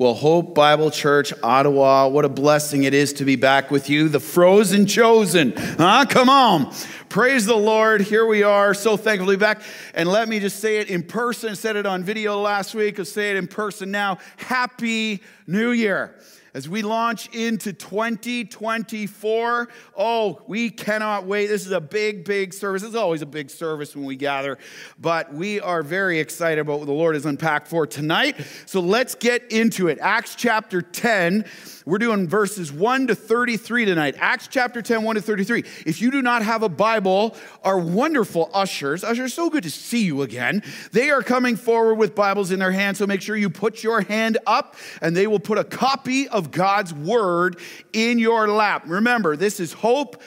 Well, Hope Bible Church, Ottawa, what a blessing it is to be back with you, the frozen chosen. Huh? Come on. Praise the Lord. Here we are. So thankful to be back. And let me just say it in person. Said it on video last week. I'll say it in person now. Happy New Year. As we launch into 2024, oh, we cannot wait. This is a big, big service. It's always a big service when we gather, but we are very excited about what the Lord has unpacked for tonight. So let's get into it. Acts chapter 10 we're doing verses 1 to 33 tonight. Acts chapter 10, 1 to 33. If you do not have a Bible, our wonderful ushers, ushers, so good to see you again. They are coming forward with Bibles in their hands, so make sure you put your hand up and they will put a copy of God's Word in your lap. Remember, this is Hope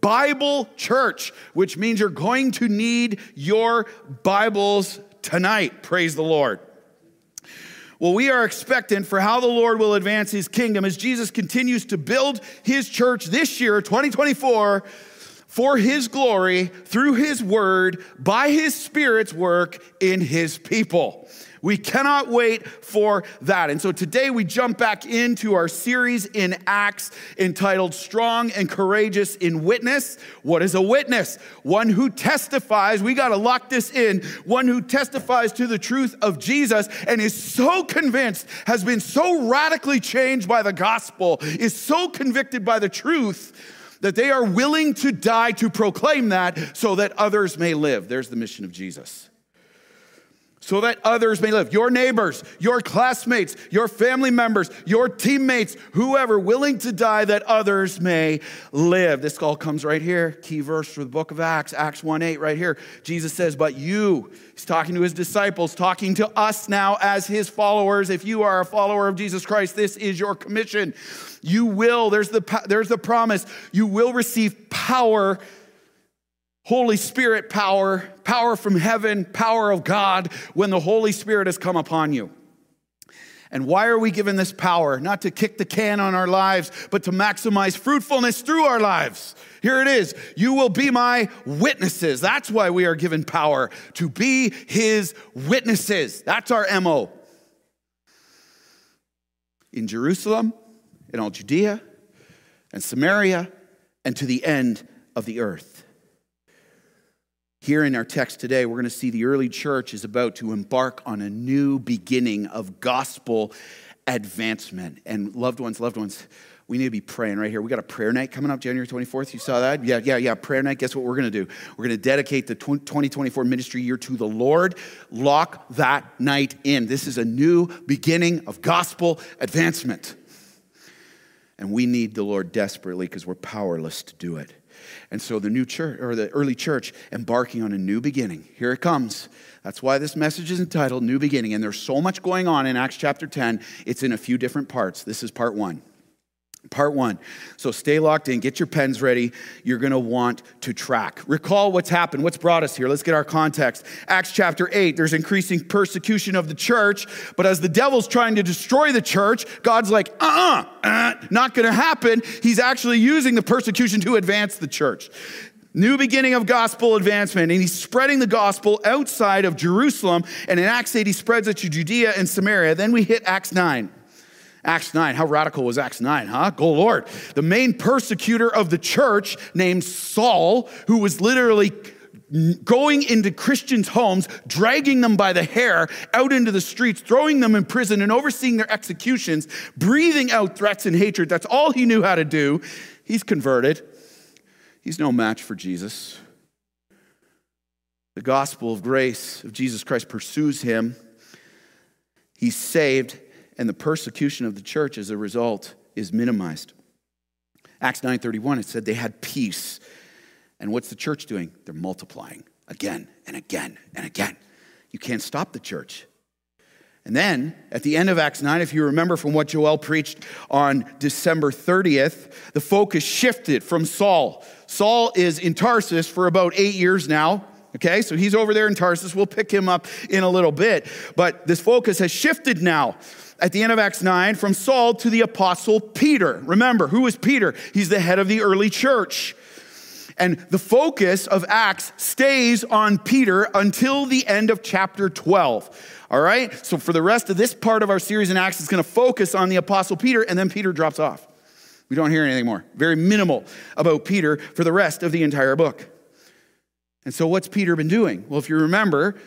Bible Church, which means you're going to need your Bibles tonight. Praise the Lord. Well, we are expectant for how the Lord will advance his kingdom as Jesus continues to build his church this year, 2024, for his glory through his word by his spirit's work in his people. We cannot wait for that. And so today we jump back into our series in Acts entitled Strong and Courageous in Witness. What is a witness? One who testifies, we got to lock this in, one who testifies to the truth of Jesus and is so convinced, has been so radically changed by the gospel, is so convicted by the truth that they are willing to die to proclaim that so that others may live. There's the mission of Jesus so that others may live. Your neighbors, your classmates, your family members, your teammates, whoever willing to die that others may live. This all comes right here. Key verse for the book of Acts, Acts 1 8, right here. Jesus says, But you, he's talking to his disciples, talking to us now as his followers. If you are a follower of Jesus Christ, this is your commission. You will, there's the, there's the promise, you will receive power Holy Spirit power, power from heaven, power of God when the Holy Spirit has come upon you. And why are we given this power? Not to kick the can on our lives, but to maximize fruitfulness through our lives. Here it is. You will be my witnesses. That's why we are given power to be his witnesses. That's our MO. In Jerusalem, in all Judea and Samaria, and to the end of the earth. Here in our text today, we're going to see the early church is about to embark on a new beginning of gospel advancement. And loved ones, loved ones, we need to be praying right here. We got a prayer night coming up January 24th. You saw that? Yeah, yeah, yeah. Prayer night. Guess what we're going to do? We're going to dedicate the 2024 ministry year to the Lord. Lock that night in. This is a new beginning of gospel advancement. And we need the Lord desperately because we're powerless to do it. And so the new church, or the early church, embarking on a new beginning. Here it comes. That's why this message is entitled New Beginning. And there's so much going on in Acts chapter 10. It's in a few different parts. This is part one. Part one. So stay locked in, get your pens ready. You're going to want to track. Recall what's happened, what's brought us here. Let's get our context. Acts chapter 8, there's increasing persecution of the church, but as the devil's trying to destroy the church, God's like, uh uh-uh, uh, not going to happen. He's actually using the persecution to advance the church. New beginning of gospel advancement, and he's spreading the gospel outside of Jerusalem. And in Acts 8, he spreads it to Judea and Samaria. Then we hit Acts 9. Acts 9. How radical was Acts 9, huh? Go Lord. The main persecutor of the church, named Saul, who was literally going into Christians' homes, dragging them by the hair out into the streets, throwing them in prison, and overseeing their executions, breathing out threats and hatred. That's all he knew how to do. He's converted. He's no match for Jesus. The gospel of grace of Jesus Christ pursues him. He's saved and the persecution of the church as a result is minimized. Acts 9:31 it said they had peace. And what's the church doing? They're multiplying again and again and again. You can't stop the church. And then at the end of Acts 9, if you remember from what Joel preached on December 30th, the focus shifted from Saul. Saul is in Tarsus for about eight years now. Okay, so he's over there in Tarsus. We'll pick him up in a little bit. But this focus has shifted now at the end of Acts 9 from Saul to the apostle Peter. Remember, who is Peter? He's the head of the early church. And the focus of Acts stays on Peter until the end of chapter 12. All right? So for the rest of this part of our series in Acts, it's going to focus on the Apostle Peter, and then Peter drops off. We don't hear anything more. Very minimal about Peter for the rest of the entire book. And so, what's Peter been doing? Well, if you remember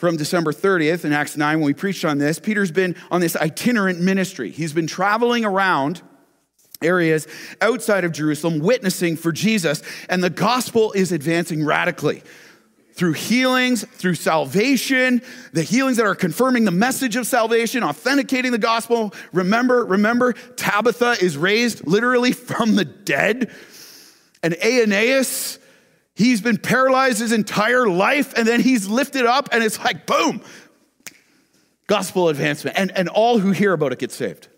from December 30th in Acts 9, when we preached on this, Peter's been on this itinerant ministry. He's been traveling around areas outside of Jerusalem, witnessing for Jesus, and the gospel is advancing radically through healings, through salvation, the healings that are confirming the message of salvation, authenticating the gospel. Remember, remember, Tabitha is raised literally from the dead. And Aeneas, he's been paralyzed his entire life, and then he's lifted up, and it's like, boom, gospel advancement. And, and all who hear about it get saved.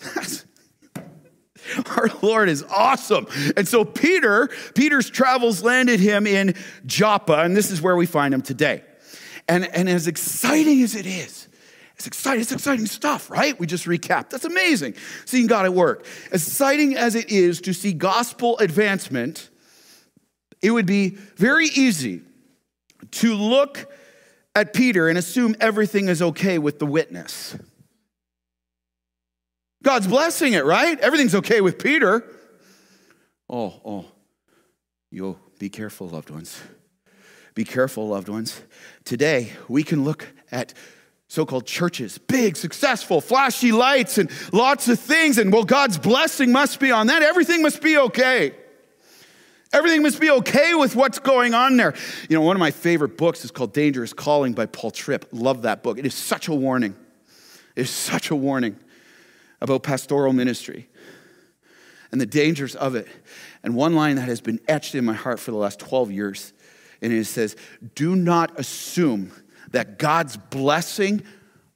Our Lord is awesome. And so Peter, Peter's travels landed him in Joppa, and this is where we find him today. And, and as exciting as it is, it's exciting, it's exciting stuff, right? We just recapped. That's amazing. Seeing God at work. As exciting as it is to see gospel advancement, it would be very easy to look at Peter and assume everything is okay with the witness. God's blessing it, right? Everything's okay with Peter. Oh, oh. Yo, be careful, loved ones. Be careful, loved ones. Today, we can look at so called churches, big, successful, flashy lights, and lots of things, and well, God's blessing must be on that. Everything must be okay. Everything must be okay with what's going on there. You know, one of my favorite books is called Dangerous Calling by Paul Tripp. Love that book. It is such a warning. It is such a warning about pastoral ministry and the dangers of it. And one line that has been etched in my heart for the last 12 years, and it says, Do not assume that God's blessing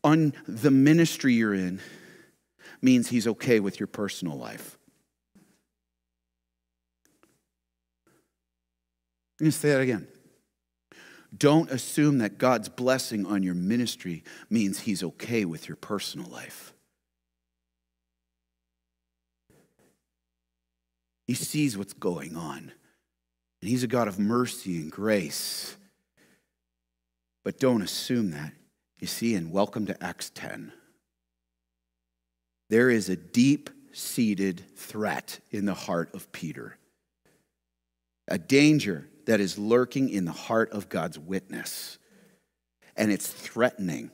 on the ministry you're in means He's okay with your personal life. I'm going to say that again. Don't assume that God's blessing on your ministry means He's okay with your personal life. He sees what's going on. And He's a God of mercy and grace. But don't assume that. You see, and welcome to Acts 10. There is a deep seated threat in the heart of Peter, a danger that is lurking in the heart of God's witness. And it's threatening.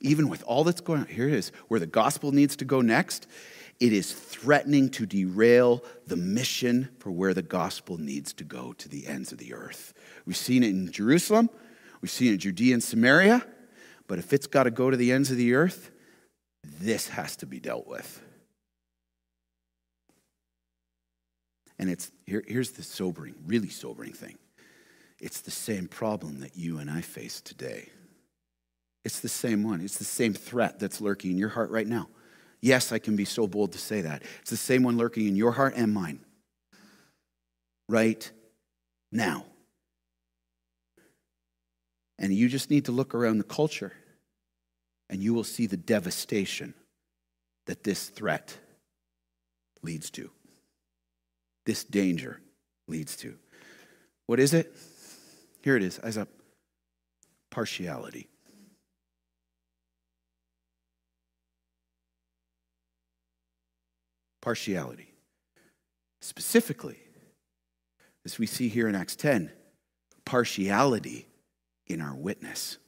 Even with all that's going on, here it is, where the gospel needs to go next. It is threatening to derail the mission for where the gospel needs to go to the ends of the earth. We've seen it in Jerusalem, we've seen it in Judea and Samaria, but if it's got to go to the ends of the earth, this has to be dealt with. And it's here, here's the sobering, really sobering thing. It's the same problem that you and I face today. It's the same one. It's the same threat that's lurking in your heart right now. Yes, I can be so bold to say that. It's the same one lurking in your heart and mine right now. And you just need to look around the culture and you will see the devastation that this threat leads to, this danger leads to. What is it? Here it is, as a partiality. partiality. Specifically, as we see here in Acts 10, partiality in our witness.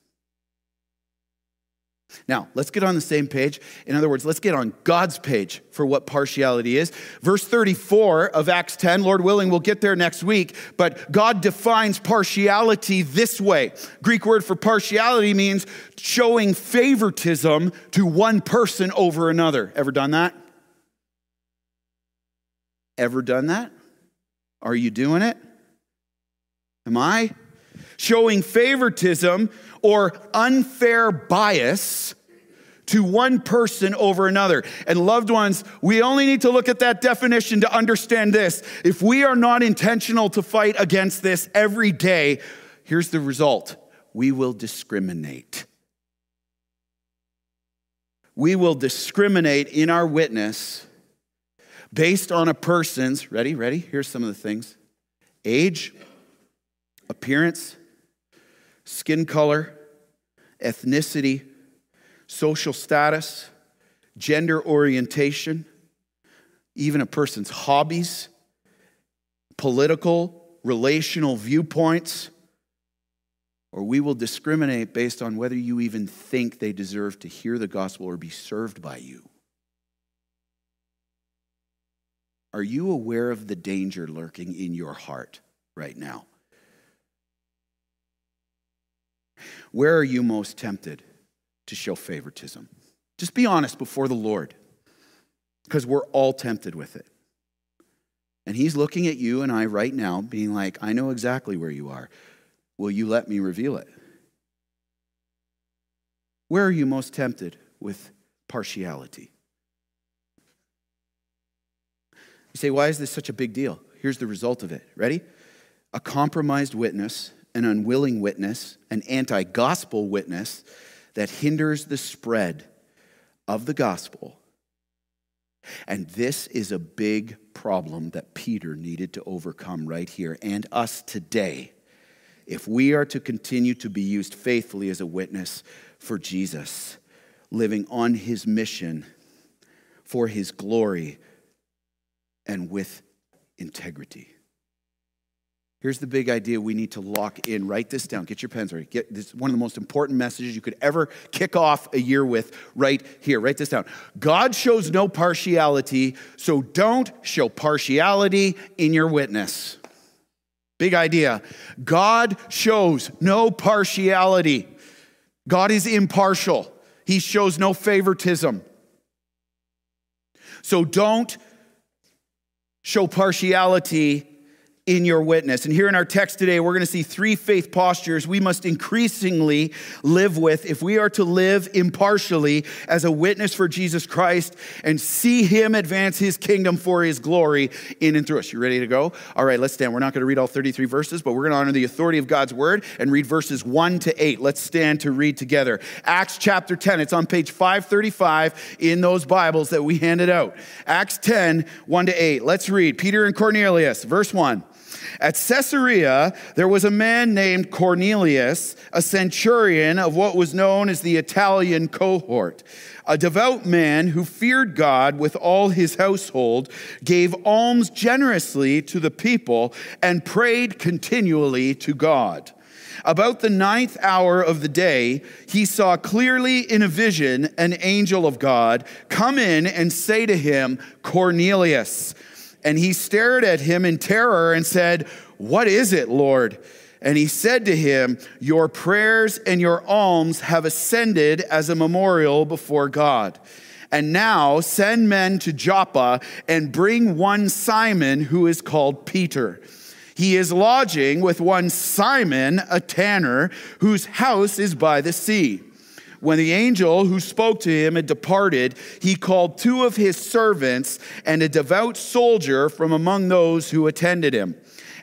Now, let's get on the same page. In other words, let's get on God's page for what partiality is. Verse 34 of Acts 10, Lord willing, we'll get there next week, but God defines partiality this way. Greek word for partiality means showing favoritism to one person over another. Ever done that? Ever done that? Are you doing it? Am I? Showing favoritism or unfair bias to one person over another. And loved ones, we only need to look at that definition to understand this. If we are not intentional to fight against this every day, here's the result we will discriminate. We will discriminate in our witness based on a person's, ready, ready? Here's some of the things age, appearance, skin color, ethnicity, social status, gender orientation, even a person's hobbies, political, relational viewpoints, or we will discriminate based on whether you even think they deserve to hear the gospel or be served by you. Are you aware of the danger lurking in your heart right now? Where are you most tempted to show favoritism? Just be honest before the Lord, because we're all tempted with it. And He's looking at you and I right now, being like, I know exactly where you are. Will you let me reveal it? Where are you most tempted with partiality? You say, why is this such a big deal? Here's the result of it. Ready? A compromised witness, an unwilling witness, an anti gospel witness that hinders the spread of the gospel. And this is a big problem that Peter needed to overcome right here and us today if we are to continue to be used faithfully as a witness for Jesus, living on his mission for his glory and with integrity. Here's the big idea we need to lock in. Write this down. Get your pens ready. Get this one of the most important messages you could ever kick off a year with right here. Write this down. God shows no partiality, so don't show partiality in your witness. Big idea. God shows no partiality. God is impartial. He shows no favoritism. So don't show partiality in your witness. And here in our text today, we're going to see three faith postures we must increasingly live with if we are to live impartially as a witness for Jesus Christ and see Him advance His kingdom for His glory in and through us. You ready to go? All right, let's stand. We're not going to read all 33 verses, but we're going to honor the authority of God's word and read verses 1 to 8. Let's stand to read together. Acts chapter 10, it's on page 535 in those Bibles that we handed out. Acts 10, 1 to 8. Let's read. Peter and Cornelius, verse 1. At Caesarea, there was a man named Cornelius, a centurion of what was known as the Italian cohort. A devout man who feared God with all his household, gave alms generously to the people, and prayed continually to God. About the ninth hour of the day, he saw clearly in a vision an angel of God come in and say to him, Cornelius. And he stared at him in terror and said, What is it, Lord? And he said to him, Your prayers and your alms have ascended as a memorial before God. And now send men to Joppa and bring one Simon who is called Peter. He is lodging with one Simon, a tanner, whose house is by the sea. When the angel who spoke to him had departed, he called two of his servants and a devout soldier from among those who attended him.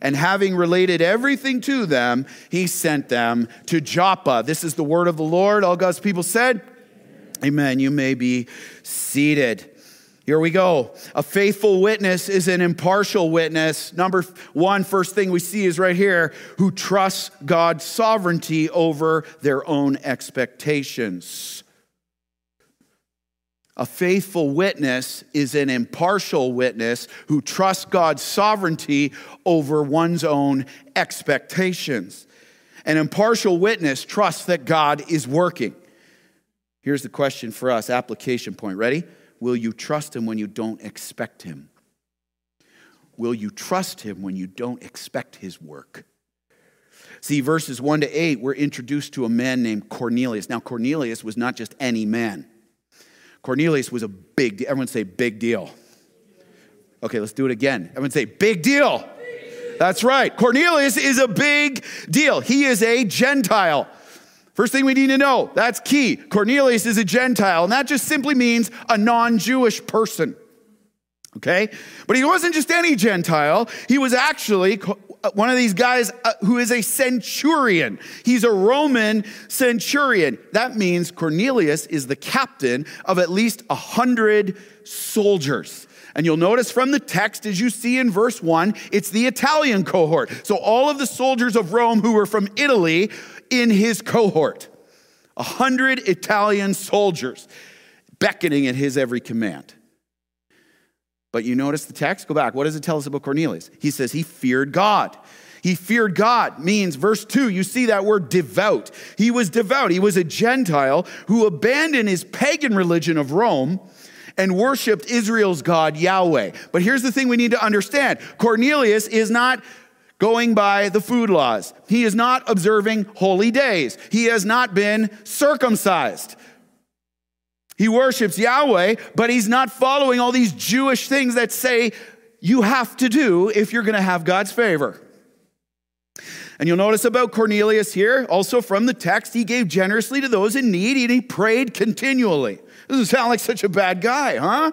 And having related everything to them, he sent them to Joppa. This is the word of the Lord. All God's people said, Amen. You may be seated. Here we go. A faithful witness is an impartial witness. Number one, first thing we see is right here who trusts God's sovereignty over their own expectations. A faithful witness is an impartial witness who trusts God's sovereignty over one's own expectations. An impartial witness trusts that God is working. Here's the question for us application point. Ready? Will you trust him when you don't expect him? Will you trust him when you don't expect his work? See, verses 1 to 8, we're introduced to a man named Cornelius. Now, Cornelius was not just any man. Cornelius was a big deal. Everyone say big deal. Okay, let's do it again. Everyone say big deal. That's right. Cornelius is a big deal. He is a Gentile. First thing we need to know that's key. Cornelius is a Gentile, and that just simply means a non Jewish person. Okay? But he wasn't just any Gentile, he was actually one of these guys uh, who is a centurion. He's a Roman centurion. That means Cornelius is the captain of at least a hundred soldiers. And you'll notice from the text, as you see in verse 1, it's the Italian cohort. So all of the soldiers of Rome who were from Italy in his cohort. a hundred Italian soldiers beckoning at his every command. But you notice the text? Go back. What does it tell us about Cornelius? He says he feared God. He feared God means, verse 2, you see that word devout. He was devout. He was a Gentile who abandoned his pagan religion of Rome and worshiped Israel's God, Yahweh. But here's the thing we need to understand Cornelius is not going by the food laws, he is not observing holy days, he has not been circumcised. He worships Yahweh, but he's not following all these Jewish things that say you have to do if you're going to have God's favor. And you'll notice about Cornelius here, also from the text, he gave generously to those in need and he prayed continually. Doesn't sound like such a bad guy, huh?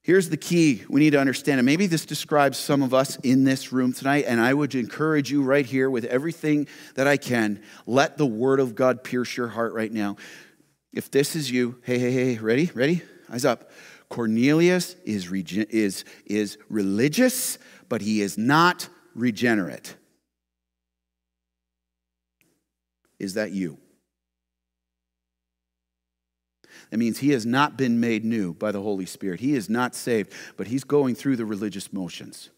Here's the key we need to understand, and maybe this describes some of us in this room tonight, and I would encourage you right here with everything that I can let the word of God pierce your heart right now. If this is you, hey, hey, hey, ready? Ready? Eyes up. Cornelius is, is, is religious, but he is not regenerate. Is that you? That means he has not been made new by the Holy Spirit. He is not saved, but he's going through the religious motions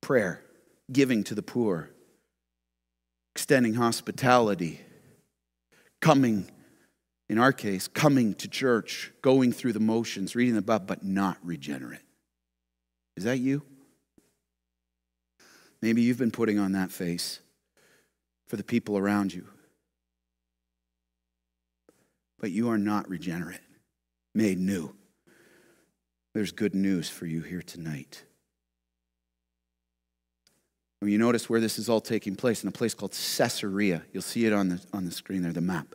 prayer, giving to the poor, extending hospitality, coming in our case, coming to church, going through the motions, reading the Bible, but not regenerate. Is that you? Maybe you've been putting on that face for the people around you. But you are not regenerate, made new. There's good news for you here tonight. When you notice where this is all taking place, in a place called Caesarea. You'll see it on the, on the screen there, the map.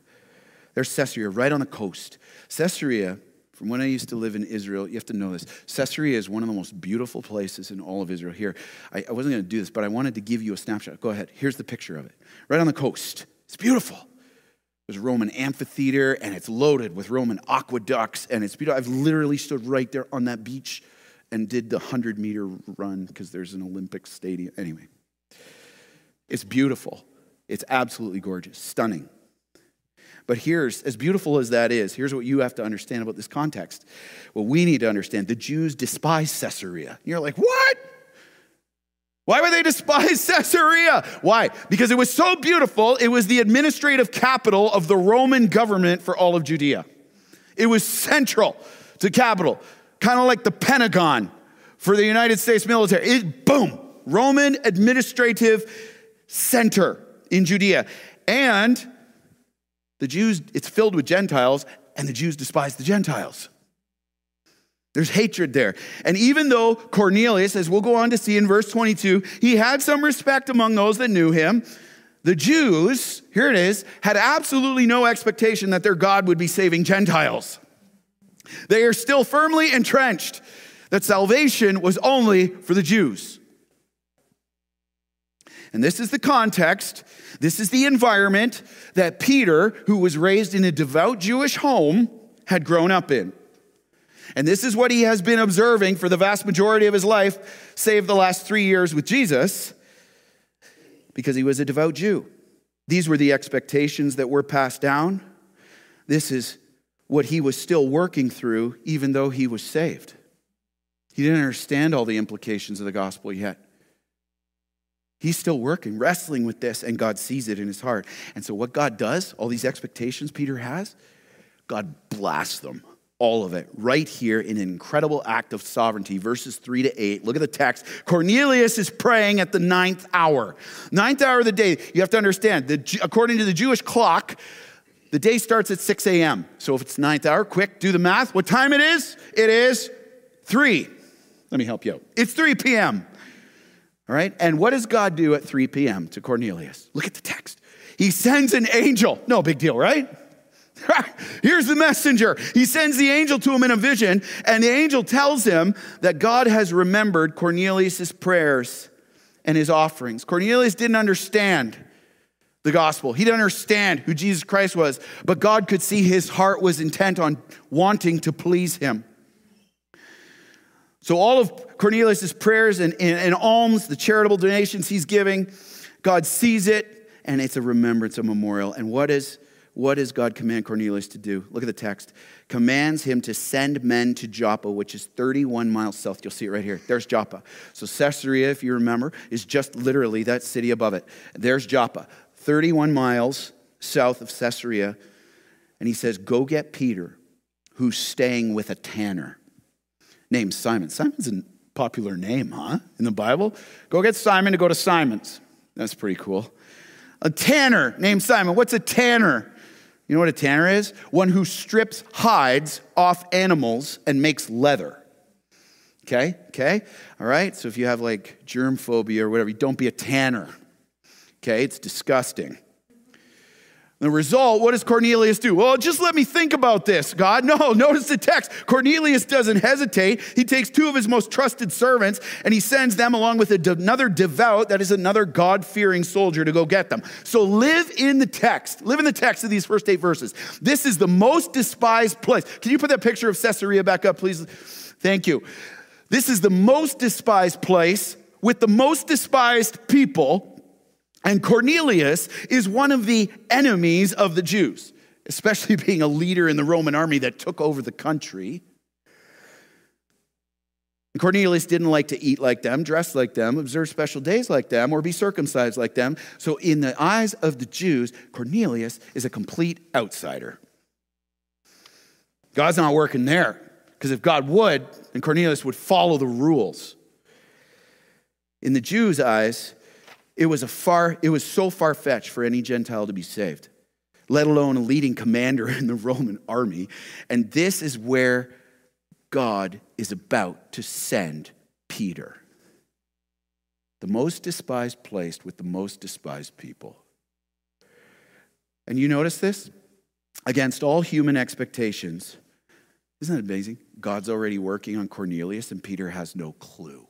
There's Caesarea, right on the coast. Caesarea, from when I used to live in Israel, you have to know this. Caesarea is one of the most beautiful places in all of Israel. Here, I, I wasn't going to do this, but I wanted to give you a snapshot. Go ahead. Here's the picture of it. Right on the coast. It's beautiful. There's a Roman amphitheater, and it's loaded with Roman aqueducts, and it's beautiful. I've literally stood right there on that beach and did the 100 meter run because there's an Olympic stadium. Anyway, it's beautiful. It's absolutely gorgeous, stunning. But here's, as beautiful as that is, here's what you have to understand about this context. What we need to understand the Jews despise Caesarea. You're like, what? Why would they despise Caesarea? Why? Because it was so beautiful, it was the administrative capital of the Roman government for all of Judea. It was central to capital, kind of like the Pentagon for the United States military. It, boom, Roman administrative center in Judea. And the Jews, it's filled with Gentiles, and the Jews despise the Gentiles. There's hatred there. And even though Cornelius, as we'll go on to see in verse 22, he had some respect among those that knew him, the Jews, here it is, had absolutely no expectation that their God would be saving Gentiles. They are still firmly entrenched that salvation was only for the Jews. And this is the context, this is the environment that Peter, who was raised in a devout Jewish home, had grown up in. And this is what he has been observing for the vast majority of his life, save the last three years with Jesus, because he was a devout Jew. These were the expectations that were passed down. This is what he was still working through, even though he was saved. He didn't understand all the implications of the gospel yet. He's still working, wrestling with this, and God sees it in his heart. And so, what God does, all these expectations Peter has, God blasts them, all of it, right here in an incredible act of sovereignty. Verses three to eight. Look at the text. Cornelius is praying at the ninth hour. Ninth hour of the day. You have to understand, the, according to the Jewish clock, the day starts at 6 a.m. So, if it's ninth hour, quick, do the math. What time it is? It is 3. Let me help you out. It's 3 p.m. All right? And what does God do at 3 p.m. to Cornelius? Look at the text. He sends an angel. No big deal, right? Here's the messenger. He sends the angel to him in a vision, and the angel tells him that God has remembered Cornelius' prayers and his offerings. Cornelius didn't understand the gospel. He didn't understand who Jesus Christ was, but God could see his heart was intent on wanting to please him. So, all of Cornelius' prayers and, and, and, alms, the charitable donations he's giving, God sees it, and it's a remembrance, a memorial. And what is, what does God command Cornelius to do? Look at the text. Commands him to send men to Joppa, which is 31 miles south. You'll see it right here. There's Joppa. So Caesarea, if you remember, is just literally that city above it. There's Joppa, 31 miles south of Caesarea. And he says, Go get Peter, who's staying with a tanner named Simon. Simon's a popular name, huh? In the Bible. Go get Simon to go to Simon's. That's pretty cool. A tanner named Simon. What's a tanner? You know what a tanner is? One who strips hides off animals and makes leather. Okay? Okay? All right? So if you have like germ phobia or whatever, don't be a tanner. Okay? It's disgusting. The result, what does Cornelius do? Well, just let me think about this, God. No, notice the text. Cornelius doesn't hesitate. He takes two of his most trusted servants and he sends them along with another devout, that is another God fearing soldier, to go get them. So live in the text. Live in the text of these first eight verses. This is the most despised place. Can you put that picture of Caesarea back up, please? Thank you. This is the most despised place with the most despised people and Cornelius is one of the enemies of the Jews, especially being a leader in the Roman army that took over the country. Cornelius didn't like to eat like them, dress like them, observe special days like them, or be circumcised like them. So, in the eyes of the Jews, Cornelius is a complete outsider. God's not working there, because if God would, then Cornelius would follow the rules. In the Jews' eyes, it was, a far, it was so far fetched for any Gentile to be saved, let alone a leading commander in the Roman army. And this is where God is about to send Peter. The most despised place with the most despised people. And you notice this? Against all human expectations, isn't that amazing? God's already working on Cornelius, and Peter has no clue.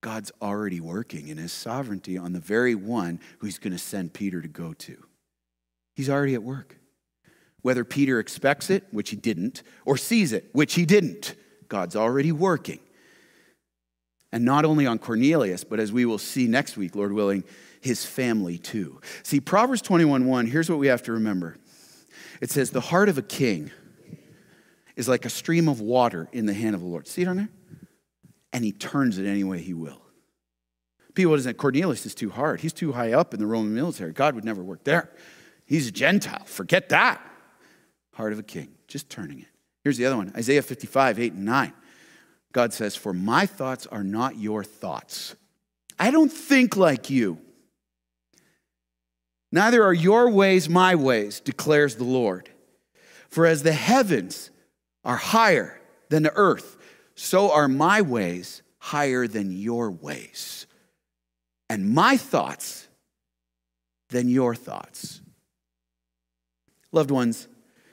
God's already working in his sovereignty on the very one who he's going to send Peter to go to. He's already at work. Whether Peter expects it, which he didn't, or sees it, which he didn't, God's already working. And not only on Cornelius, but as we will see next week, Lord willing, his family too. See, Proverbs 21 1, here's what we have to remember it says, The heart of a king is like a stream of water in the hand of the Lord. See it on there? And he turns it any way he will. People say Cornelius is too hard. He's too high up in the Roman military. God would never work there. He's a Gentile. Forget that. Heart of a king, just turning it. Here's the other one Isaiah 55, 8 and 9. God says, For my thoughts are not your thoughts. I don't think like you. Neither are your ways my ways, declares the Lord. For as the heavens are higher than the earth, so are my ways higher than your ways, and my thoughts than your thoughts. Loved ones,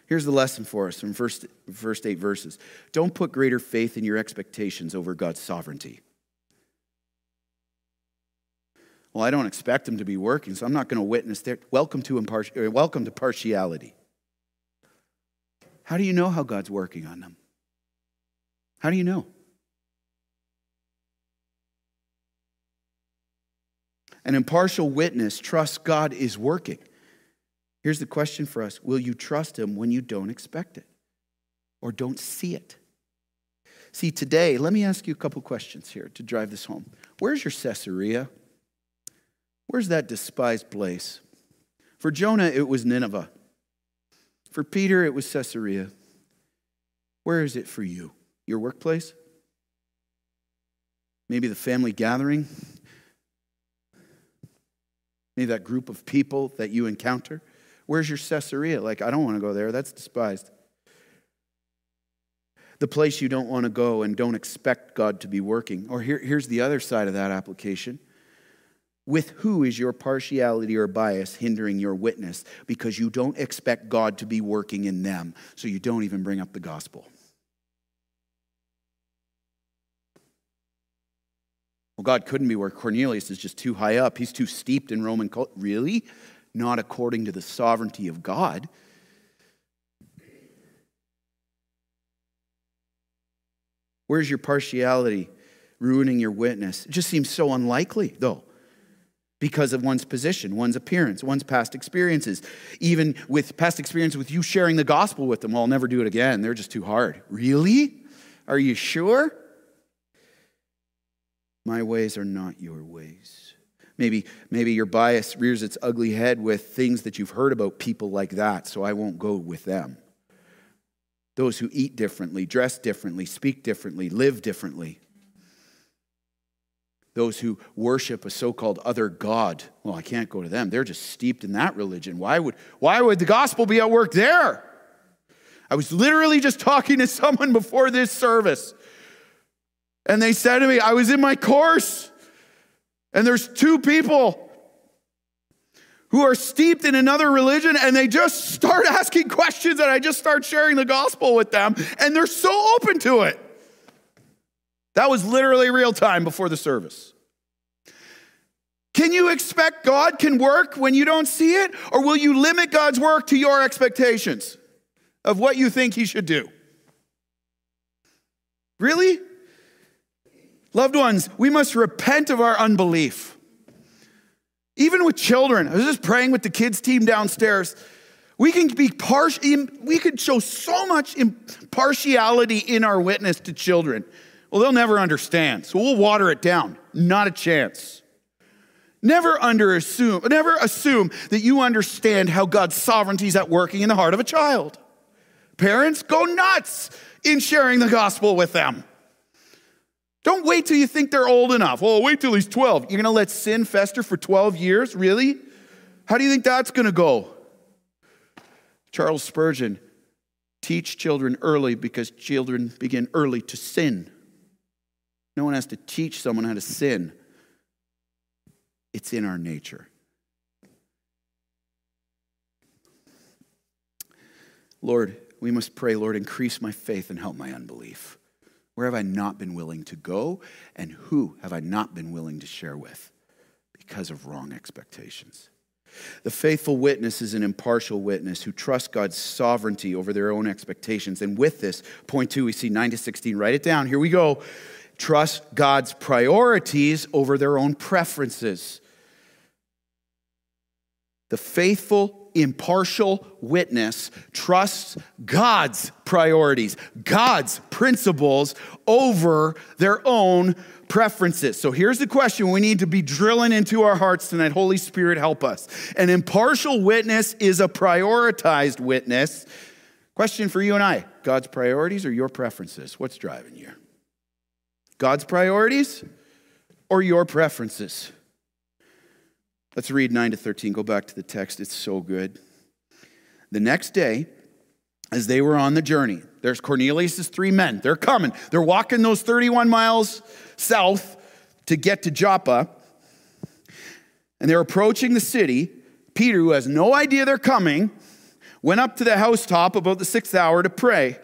here's the lesson for us from first, first eight verses. Don't put greater faith in your expectations over God's sovereignty. Well, I don't expect him to be working, so I'm not going to witness there. Welcome to, welcome to partiality. How do you know how God's working on them? How do you know? An impartial witness trusts God is working. Here's the question for us Will you trust Him when you don't expect it or don't see it? See, today, let me ask you a couple questions here to drive this home. Where's your Caesarea? Where's that despised place? For Jonah, it was Nineveh. For Peter, it was Caesarea. Where is it for you? Your workplace? Maybe the family gathering? Maybe that group of people that you encounter? Where's your Caesarea? Like, I don't want to go there. That's despised. The place you don't want to go and don't expect God to be working. Or here, here's the other side of that application. With who is your partiality or bias hindering your witness because you don't expect God to be working in them, so you don't even bring up the gospel? Well, God couldn't be where Cornelius is just too high up. He's too steeped in Roman culture. Really? Not according to the sovereignty of God. Where's your partiality ruining your witness? It just seems so unlikely, though. because of one's position, one's appearance, one's past experiences. Even with past experience with you sharing the gospel with them, well, I'll never do it again. They're just too hard. Really? Are you sure? My ways are not your ways. Maybe, maybe your bias rears its ugly head with things that you've heard about people like that, so I won't go with them. Those who eat differently, dress differently, speak differently, live differently. Those who worship a so-called other god well i can't go to them. They're just steeped in that religion. Why would why would the gospel be at work there? I was literally just talking to someone before this service and they said to me i was in my course and there's two people who are steeped in another religion and they just start asking questions and i just start sharing the gospel with them and they're so open to it that was literally real time before the service. Can you expect God can work when you don't see it? Or will you limit God's work to your expectations of what you think He should do? Really? Loved ones, we must repent of our unbelief. Even with children, I was just praying with the kids' team downstairs. We can be partial, we could show so much impartiality in our witness to children. Well, they'll never understand. So we'll water it down. Not a chance. Never under assume, never assume that you understand how God's sovereignty is at working in the heart of a child. Parents, go nuts in sharing the gospel with them. Don't wait till you think they're old enough. Well, wait till he's 12. You're going to let sin fester for 12 years? Really? How do you think that's going to go? Charles Spurgeon teach children early because children begin early to sin. No one has to teach someone how to sin, it's in our nature. Lord, we must pray, Lord, increase my faith and help my unbelief. Where have I not been willing to go, and who have I not been willing to share with because of wrong expectations? The faithful witness is an impartial witness who trusts God's sovereignty over their own expectations. And with this, point two, we see 9 to 16. Write it down. Here we go trust God's priorities over their own preferences. The faithful, impartial witness trusts God's priorities, God's principles over their own preferences. So here's the question we need to be drilling into our hearts tonight. Holy Spirit, help us. An impartial witness is a prioritized witness. Question for you and I God's priorities or your preferences? What's driving you? God's priorities or your preferences? Let's read 9 to 13. Go back to the text. It's so good. The next day, as they were on the journey, there's Cornelius' three men. They're coming. They're walking those 31 miles south to get to Joppa. And they're approaching the city. Peter, who has no idea they're coming, went up to the housetop about the sixth hour to pray.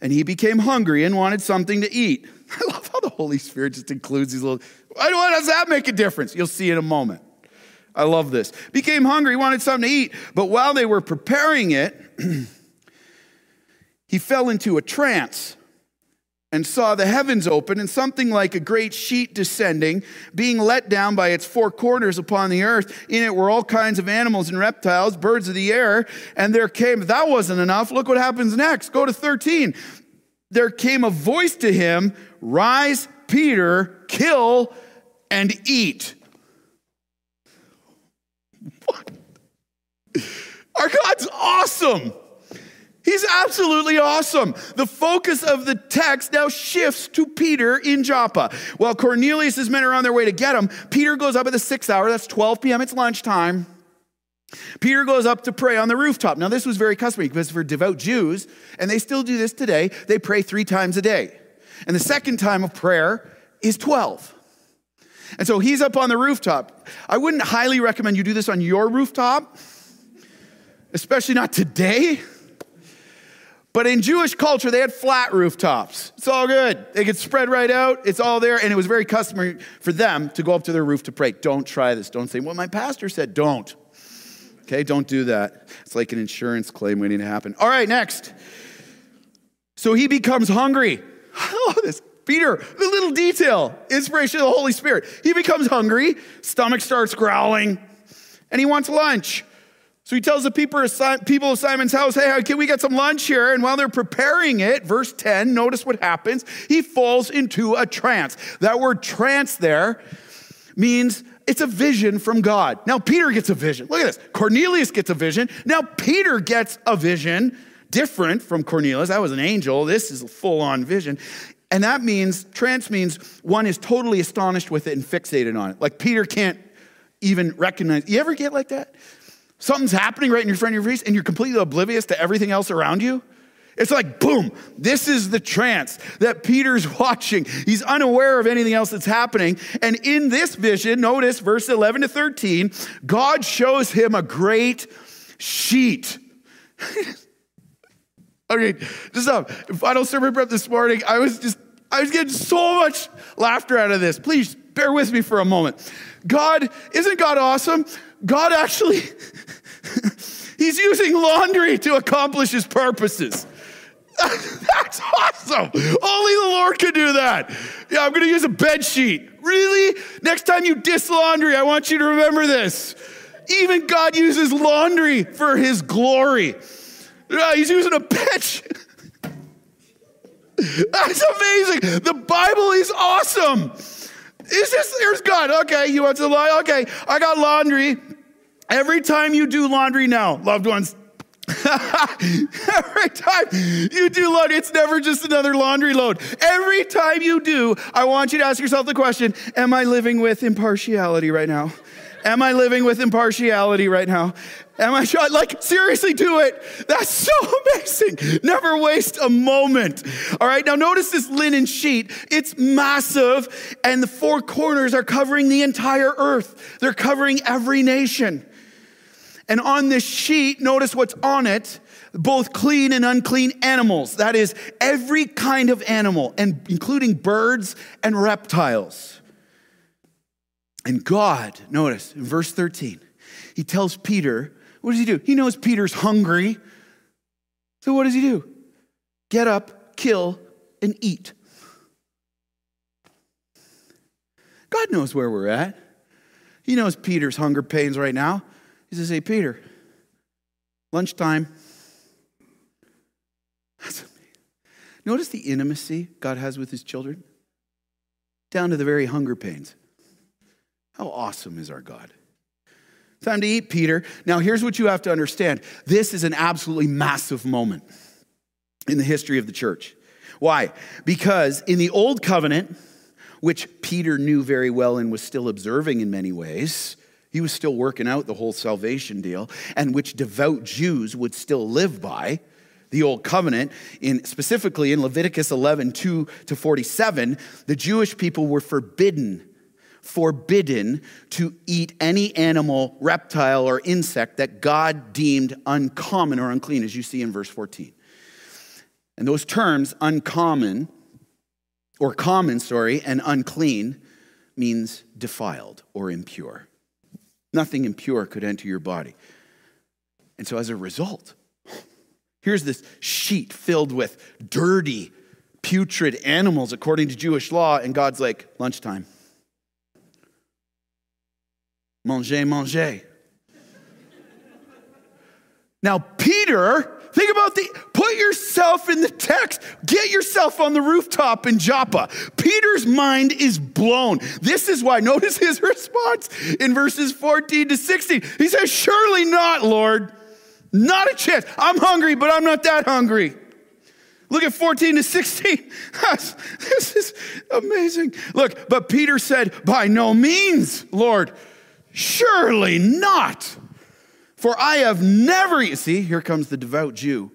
And he became hungry and wanted something to eat. I love how the Holy Spirit just includes these little, why does that make a difference? You'll see in a moment. I love this. Became hungry, wanted something to eat, but while they were preparing it, he fell into a trance and saw the heavens open and something like a great sheet descending, being let down by its four corners upon the earth. In it were all kinds of animals and reptiles, birds of the air. And there came, that wasn't enough. Look what happens next. Go to 13. There came a voice to him Rise, Peter, kill and eat. Our God's awesome. He's absolutely awesome. The focus of the text now shifts to Peter in Joppa. While Cornelius' men are on their way to get him, Peter goes up at the sixth hour. That's 12 p.m. It's lunchtime. Peter goes up to pray on the rooftop. Now, this was very customary because for devout Jews, and they still do this today, they pray three times a day. And the second time of prayer is 12. And so he's up on the rooftop. I wouldn't highly recommend you do this on your rooftop, especially not today. But in Jewish culture, they had flat rooftops. It's all good. They could spread right out. It's all there. And it was very customary for them to go up to their roof to pray. Don't try this. Don't say, well, my pastor said don't. Okay, don't do that. It's like an insurance claim waiting to happen. All right, next. So he becomes hungry. Oh, this. Peter, the little detail, inspiration of the Holy Spirit. He becomes hungry, stomach starts growling, and he wants lunch. So he tells the people of Simon's house, hey, can we get some lunch here? And while they're preparing it, verse 10, notice what happens. He falls into a trance. That word trance there means it's a vision from God. Now, Peter gets a vision. Look at this. Cornelius gets a vision. Now, Peter gets a vision different from Cornelius. That was an angel. This is a full on vision. And that means, trance means one is totally astonished with it and fixated on it. Like Peter can't even recognize. You ever get like that? Something's happening right in your front of your face and you're completely oblivious to everything else around you? It's like, boom, this is the trance that Peter's watching. He's unaware of anything else that's happening. And in this vision, notice verse 11 to 13, God shows him a great sheet. okay, just up. Final sermon prep this morning, I was just, I was getting so much laughter out of this. Please bear with me for a moment. God, isn't God awesome? God actually, he's using laundry to accomplish his purposes. That's awesome. Only the Lord could do that. Yeah, I'm going to use a bed sheet. Really? Next time you diss laundry, I want you to remember this. Even God uses laundry for his glory. Yeah, he's using a sheet. That's amazing. The Bible is awesome. Is this, there's God. Okay, he wants to lie. Okay, I got laundry. Every time you do laundry now, loved ones, Every time you do laundry, it's never just another laundry load. Every time you do, I want you to ask yourself the question Am I living with impartiality right now? Am I living with impartiality right now? Am I trying? Like, seriously, do it. That's so amazing. Never waste a moment. All right, now notice this linen sheet. It's massive, and the four corners are covering the entire earth, they're covering every nation. And on this sheet, notice what's on it both clean and unclean animals. That is, every kind of animal, and including birds and reptiles. And God, notice in verse 13, he tells Peter, what does he do? He knows Peter's hungry. So what does he do? Get up, kill, and eat. God knows where we're at. He knows Peter's hunger pains right now. He says, Hey, Peter, lunchtime. Notice the intimacy God has with his children, down to the very hunger pains. How awesome is our God? Time to eat, Peter. Now, here's what you have to understand this is an absolutely massive moment in the history of the church. Why? Because in the old covenant, which Peter knew very well and was still observing in many ways, he was still working out the whole salvation deal, and which devout Jews would still live by. The old covenant, in specifically in Leviticus 11, 2 to 47, the Jewish people were forbidden, forbidden to eat any animal, reptile, or insect that God deemed uncommon or unclean, as you see in verse 14. And those terms, uncommon, or common, sorry, and unclean, means defiled or impure. Nothing impure could enter your body. And so, as a result, here's this sheet filled with dirty, putrid animals according to Jewish law, and God's like, lunchtime. Manger, manger. now, Peter Think about the, put yourself in the text. Get yourself on the rooftop in Joppa. Peter's mind is blown. This is why, notice his response in verses 14 to 16. He says, Surely not, Lord. Not a chance. I'm hungry, but I'm not that hungry. Look at 14 to 16. this is amazing. Look, but Peter said, By no means, Lord. Surely not. For I have never, see, here comes the devout Jew.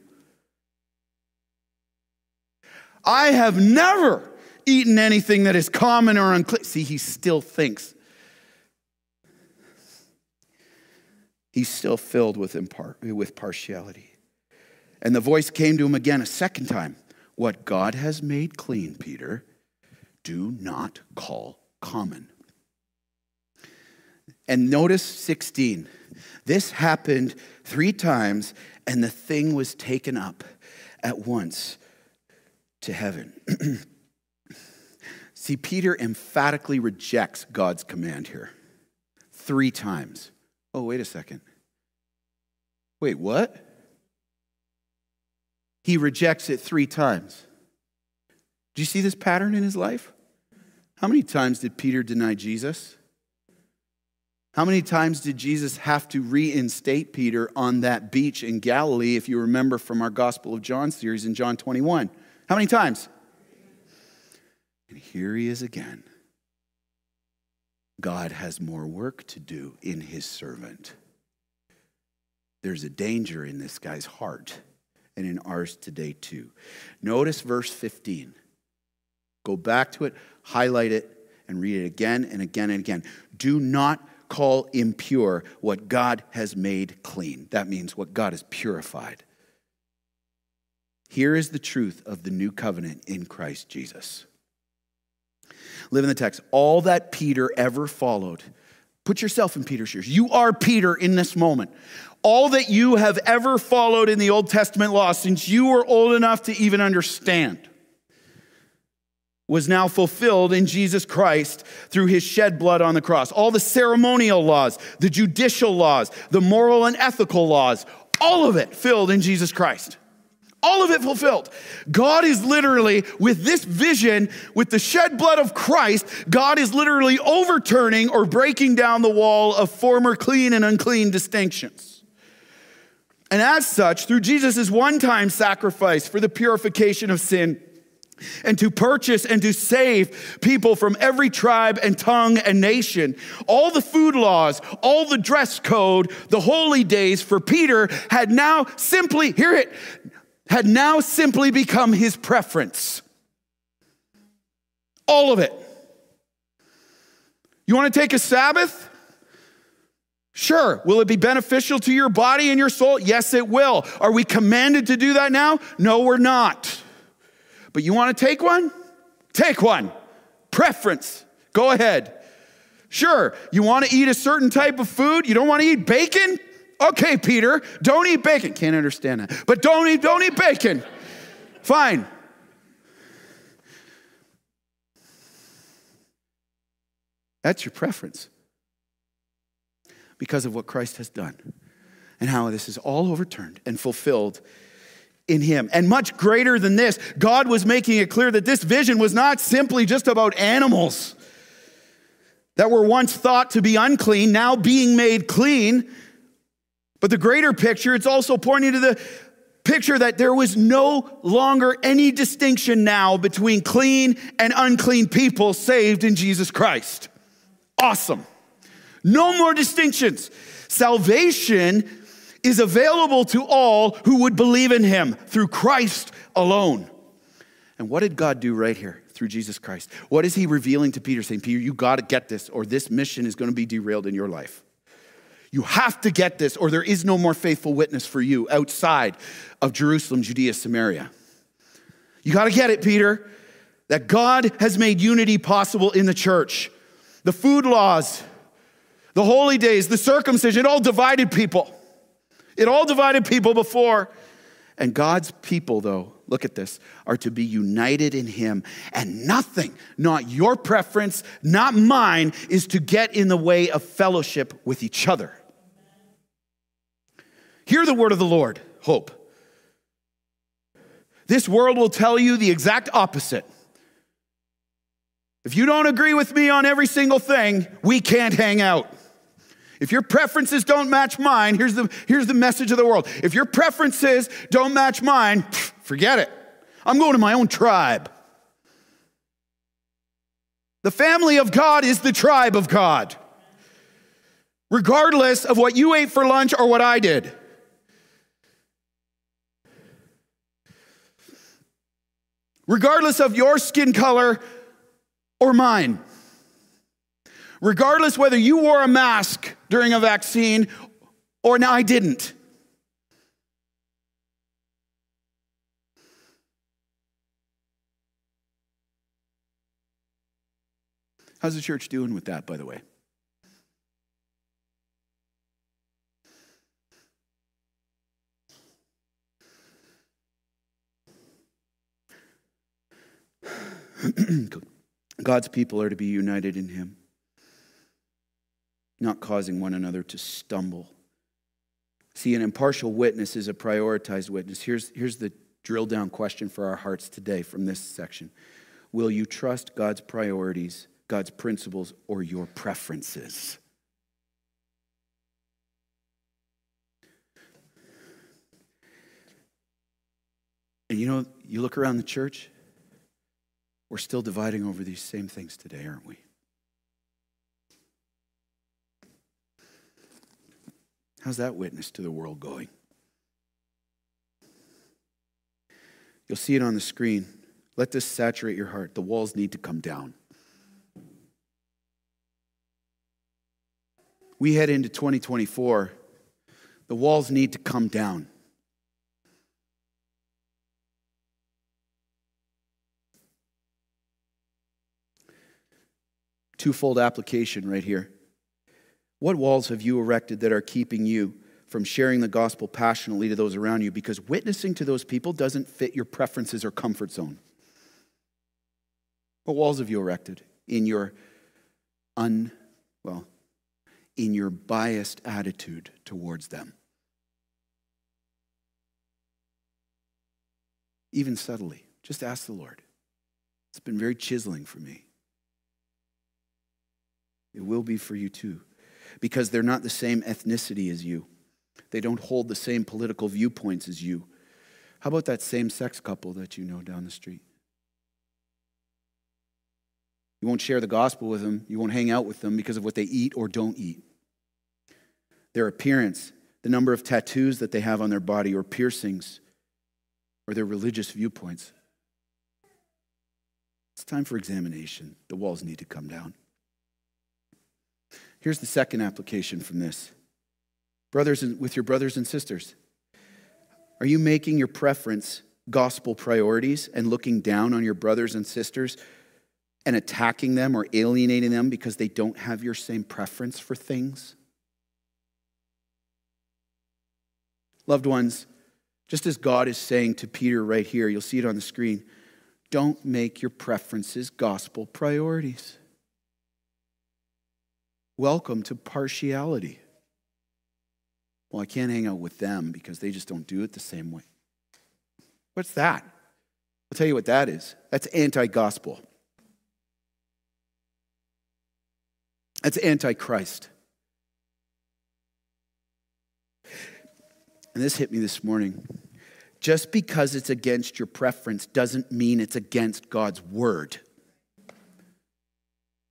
I have never eaten anything that is common or unclean. See, he still thinks. He's still filled with, impar- with partiality. And the voice came to him again a second time What God has made clean, Peter, do not call common. And notice 16. This happened three times, and the thing was taken up at once to heaven. See, Peter emphatically rejects God's command here three times. Oh, wait a second. Wait, what? He rejects it three times. Do you see this pattern in his life? How many times did Peter deny Jesus? How many times did Jesus have to reinstate Peter on that beach in Galilee, if you remember from our Gospel of John series in John 21? How many times? And here he is again. God has more work to do in his servant. There's a danger in this guy's heart and in ours today, too. Notice verse 15. Go back to it, highlight it, and read it again and again and again. Do not call impure what God has made clean. That means what God has purified. Here is the truth of the new covenant in Christ Jesus. Live in the text. All that Peter ever followed, put yourself in Peter's shoes. You are Peter in this moment. All that you have ever followed in the Old Testament law since you were old enough to even understand was now fulfilled in Jesus Christ through his shed blood on the cross. All the ceremonial laws, the judicial laws, the moral and ethical laws, all of it filled in Jesus Christ. All of it fulfilled. God is literally, with this vision, with the shed blood of Christ, God is literally overturning or breaking down the wall of former clean and unclean distinctions. And as such, through Jesus' one time sacrifice for the purification of sin, and to purchase and to save people from every tribe and tongue and nation. All the food laws, all the dress code, the holy days for Peter had now simply, hear it, had now simply become his preference. All of it. You want to take a Sabbath? Sure. Will it be beneficial to your body and your soul? Yes, it will. Are we commanded to do that now? No, we're not. But you want to take one? Take one. Preference. Go ahead. Sure, you want to eat a certain type of food? You don't want to eat bacon? Okay, Peter, don't eat bacon. Can't understand that. But don't eat, don't eat bacon. Fine. That's your preference because of what Christ has done and how this is all overturned and fulfilled in him. And much greater than this, God was making it clear that this vision was not simply just about animals that were once thought to be unclean, now being made clean. But the greater picture, it's also pointing to the picture that there was no longer any distinction now between clean and unclean people saved in Jesus Christ. Awesome. No more distinctions. Salvation is available to all who would believe in him through Christ alone. And what did God do right here through Jesus Christ? What is he revealing to Peter, saying, Peter, you got to get this, or this mission is going to be derailed in your life? You have to get this, or there is no more faithful witness for you outside of Jerusalem, Judea, Samaria. You got to get it, Peter, that God has made unity possible in the church. The food laws, the holy days, the circumcision, all divided people. It all divided people before. And God's people, though, look at this, are to be united in Him. And nothing, not your preference, not mine, is to get in the way of fellowship with each other. Hear the word of the Lord, hope. This world will tell you the exact opposite. If you don't agree with me on every single thing, we can't hang out. If your preferences don't match mine, here's the, here's the message of the world. If your preferences don't match mine, forget it. I'm going to my own tribe. The family of God is the tribe of God, regardless of what you ate for lunch or what I did. Regardless of your skin color or mine regardless whether you wore a mask during a vaccine or now I didn't. How's the church doing with that, by the way? God's people are to be united in Him, not causing one another to stumble. See, an impartial witness is a prioritized witness. Here's, here's the drill down question for our hearts today from this section Will you trust God's priorities, God's principles, or your preferences? And you know, you look around the church, we're still dividing over these same things today, aren't we? How's that witness to the world going? You'll see it on the screen. Let this saturate your heart. The walls need to come down. We head into 2024. The walls need to come down. Twofold application right here. What walls have you erected that are keeping you from sharing the gospel passionately to those around you? Because witnessing to those people doesn't fit your preferences or comfort zone. What walls have you erected in your un, well, in your biased attitude towards them? Even subtly, just ask the Lord. It's been very chiseling for me. It will be for you too, because they're not the same ethnicity as you. They don't hold the same political viewpoints as you. How about that same sex couple that you know down the street? You won't share the gospel with them, you won't hang out with them because of what they eat or don't eat. Their appearance, the number of tattoos that they have on their body, or piercings, or their religious viewpoints. It's time for examination. The walls need to come down. Here's the second application from this. Brothers and, with your brothers and sisters, are you making your preference gospel priorities and looking down on your brothers and sisters and attacking them or alienating them because they don't have your same preference for things? Loved ones, just as God is saying to Peter right here, you'll see it on the screen, don't make your preferences gospel priorities. Welcome to partiality. Well, I can't hang out with them because they just don't do it the same way. What's that? I'll tell you what that is. That's anti gospel. That's anti Christ. And this hit me this morning. Just because it's against your preference doesn't mean it's against God's word.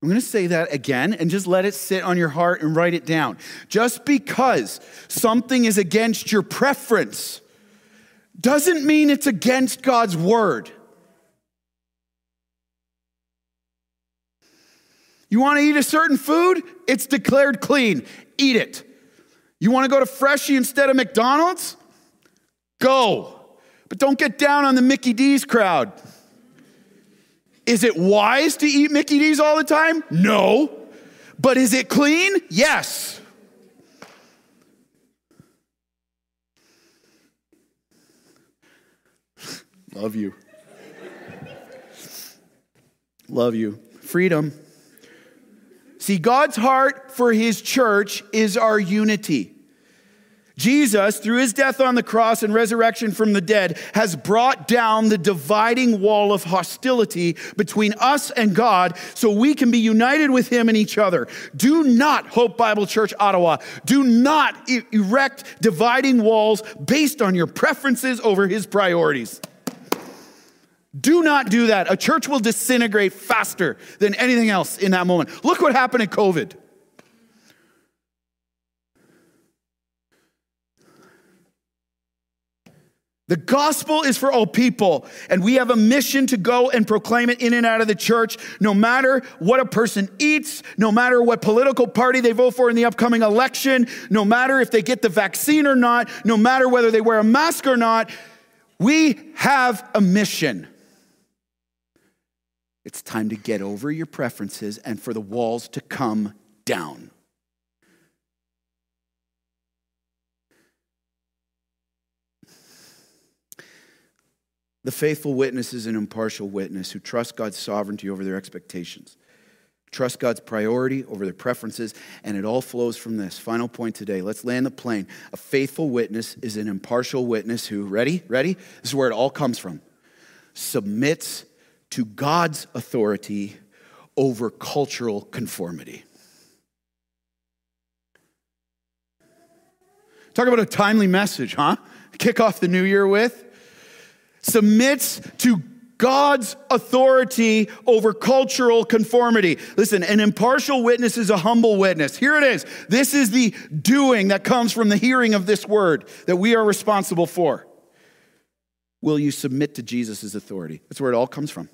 I'm going to say that again and just let it sit on your heart and write it down. Just because something is against your preference doesn't mean it's against God's word. You want to eat a certain food? It's declared clean. Eat it. You want to go to Freshii instead of McDonald's? Go. But don't get down on the Mickey D's crowd. Is it wise to eat Mickey D's all the time? No. But is it clean? Yes. Love you. Love you. Freedom. See, God's heart for his church is our unity. Jesus, through his death on the cross and resurrection from the dead, has brought down the dividing wall of hostility between us and God so we can be united with him and each other. Do not, Hope Bible Church Ottawa, do not erect dividing walls based on your preferences over his priorities. Do not do that. A church will disintegrate faster than anything else in that moment. Look what happened in COVID. The gospel is for all people, and we have a mission to go and proclaim it in and out of the church, no matter what a person eats, no matter what political party they vote for in the upcoming election, no matter if they get the vaccine or not, no matter whether they wear a mask or not. We have a mission. It's time to get over your preferences and for the walls to come down. The faithful witness is an impartial witness who trusts God's sovereignty over their expectations, trust God's priority over their preferences, and it all flows from this. Final point today. Let's land the plane. A faithful witness is an impartial witness who, ready? Ready? This is where it all comes from. Submits to God's authority over cultural conformity. Talk about a timely message, huh? Kick off the new year with. Submits to God's authority over cultural conformity. Listen, an impartial witness is a humble witness. Here it is. This is the doing that comes from the hearing of this word that we are responsible for. Will you submit to Jesus' authority? That's where it all comes from.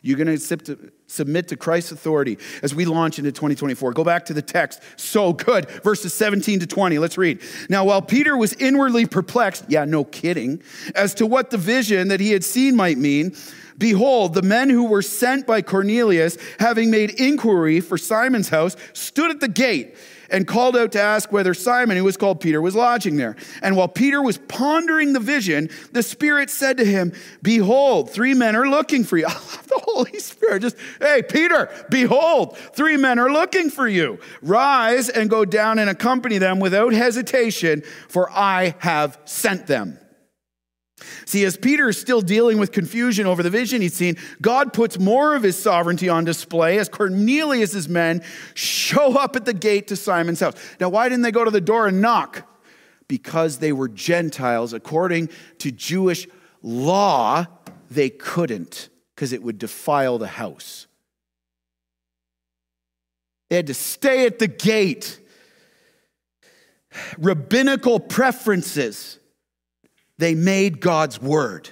You're going to submit to Christ's authority as we launch into 2024. Go back to the text. So good. Verses 17 to 20. Let's read. Now, while Peter was inwardly perplexed, yeah, no kidding, as to what the vision that he had seen might mean, behold, the men who were sent by Cornelius, having made inquiry for Simon's house, stood at the gate and called out to ask whether Simon, who was called Peter, was lodging there. And while Peter was pondering the vision, the Spirit said to him, Behold, three men are looking for you. The Holy Spirit. Just, hey, Peter, behold, three men are looking for you. Rise and go down and accompany them without hesitation, for I have sent them. See, as Peter is still dealing with confusion over the vision he's seen, God puts more of his sovereignty on display as Cornelius' men show up at the gate to Simon's house. Now, why didn't they go to the door and knock? Because they were Gentiles. According to Jewish law, they couldn't because it would defile the house. They had to stay at the gate. Rabbinical preferences they made God's word.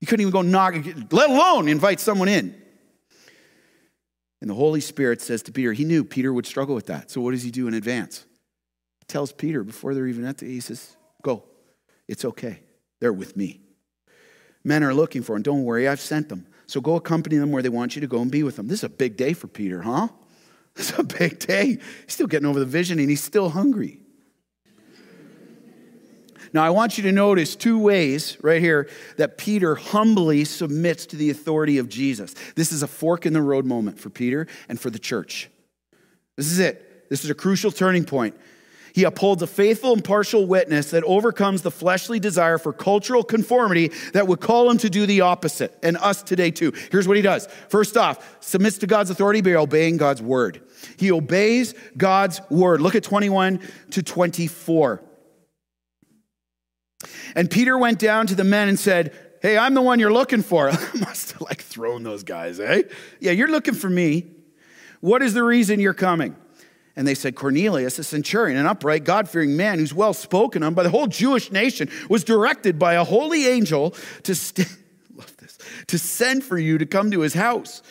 You couldn't even go knock, let alone invite someone in. And the Holy Spirit says to Peter, he knew Peter would struggle with that. So what does he do in advance? He tells Peter before they're even at the, he says, go. It's okay. They're with me. Men are looking for him. Don't worry, I've sent them. So go accompany them where they want you to go and be with them. This is a big day for Peter, huh? It's a big day. He's still getting over the vision and he's still hungry. Now, I want you to notice two ways right here that Peter humbly submits to the authority of Jesus. This is a fork in the road moment for Peter and for the church. This is it. This is a crucial turning point. He upholds a faithful, impartial witness that overcomes the fleshly desire for cultural conformity that would call him to do the opposite, and us today too. Here's what he does. First off, submits to God's authority by obeying God's word. He obeys God's word. Look at 21 to 24. And Peter went down to the men and said, Hey, I'm the one you're looking for. must have like thrown those guys, eh? Yeah, you're looking for me. What is the reason you're coming? And they said, Cornelius, a centurion, an upright, God fearing man who's well spoken of by the whole Jewish nation, was directed by a holy angel to, st- love this, to send for you to come to his house